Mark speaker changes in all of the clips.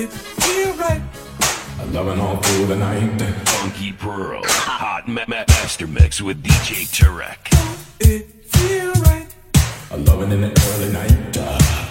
Speaker 1: It feel right. I'm loving all
Speaker 2: through the night.
Speaker 3: Funky Pearl, hot ma- ma- master mix
Speaker 4: with DJ Tarek. It feel right. I'm loving in the early night. Uh.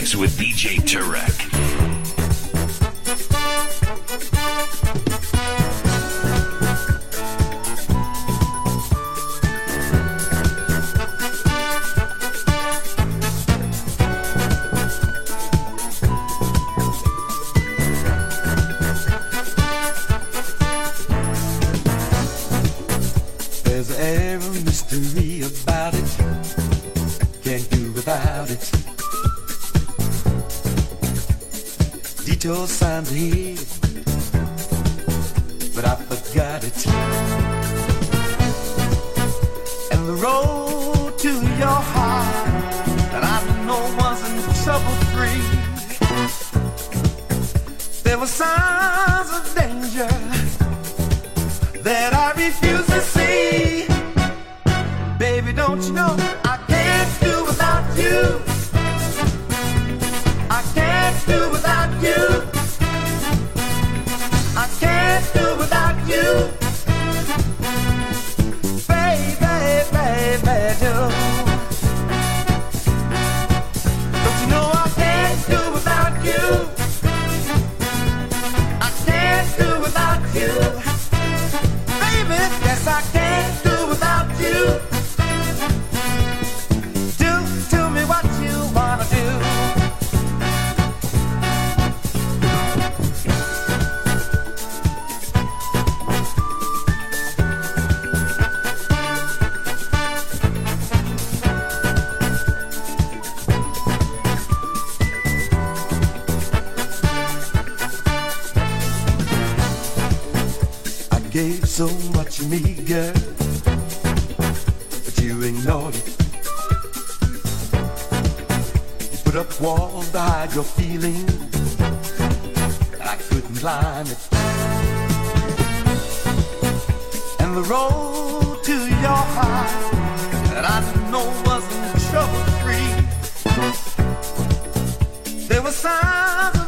Speaker 3: Mix with DJ Tarek.
Speaker 5: gave so much to me, girl, but you ignored it. You put up walls to hide your feelings, and I couldn't climb it. And the road to your heart that I know wasn't trouble-free, there were signs.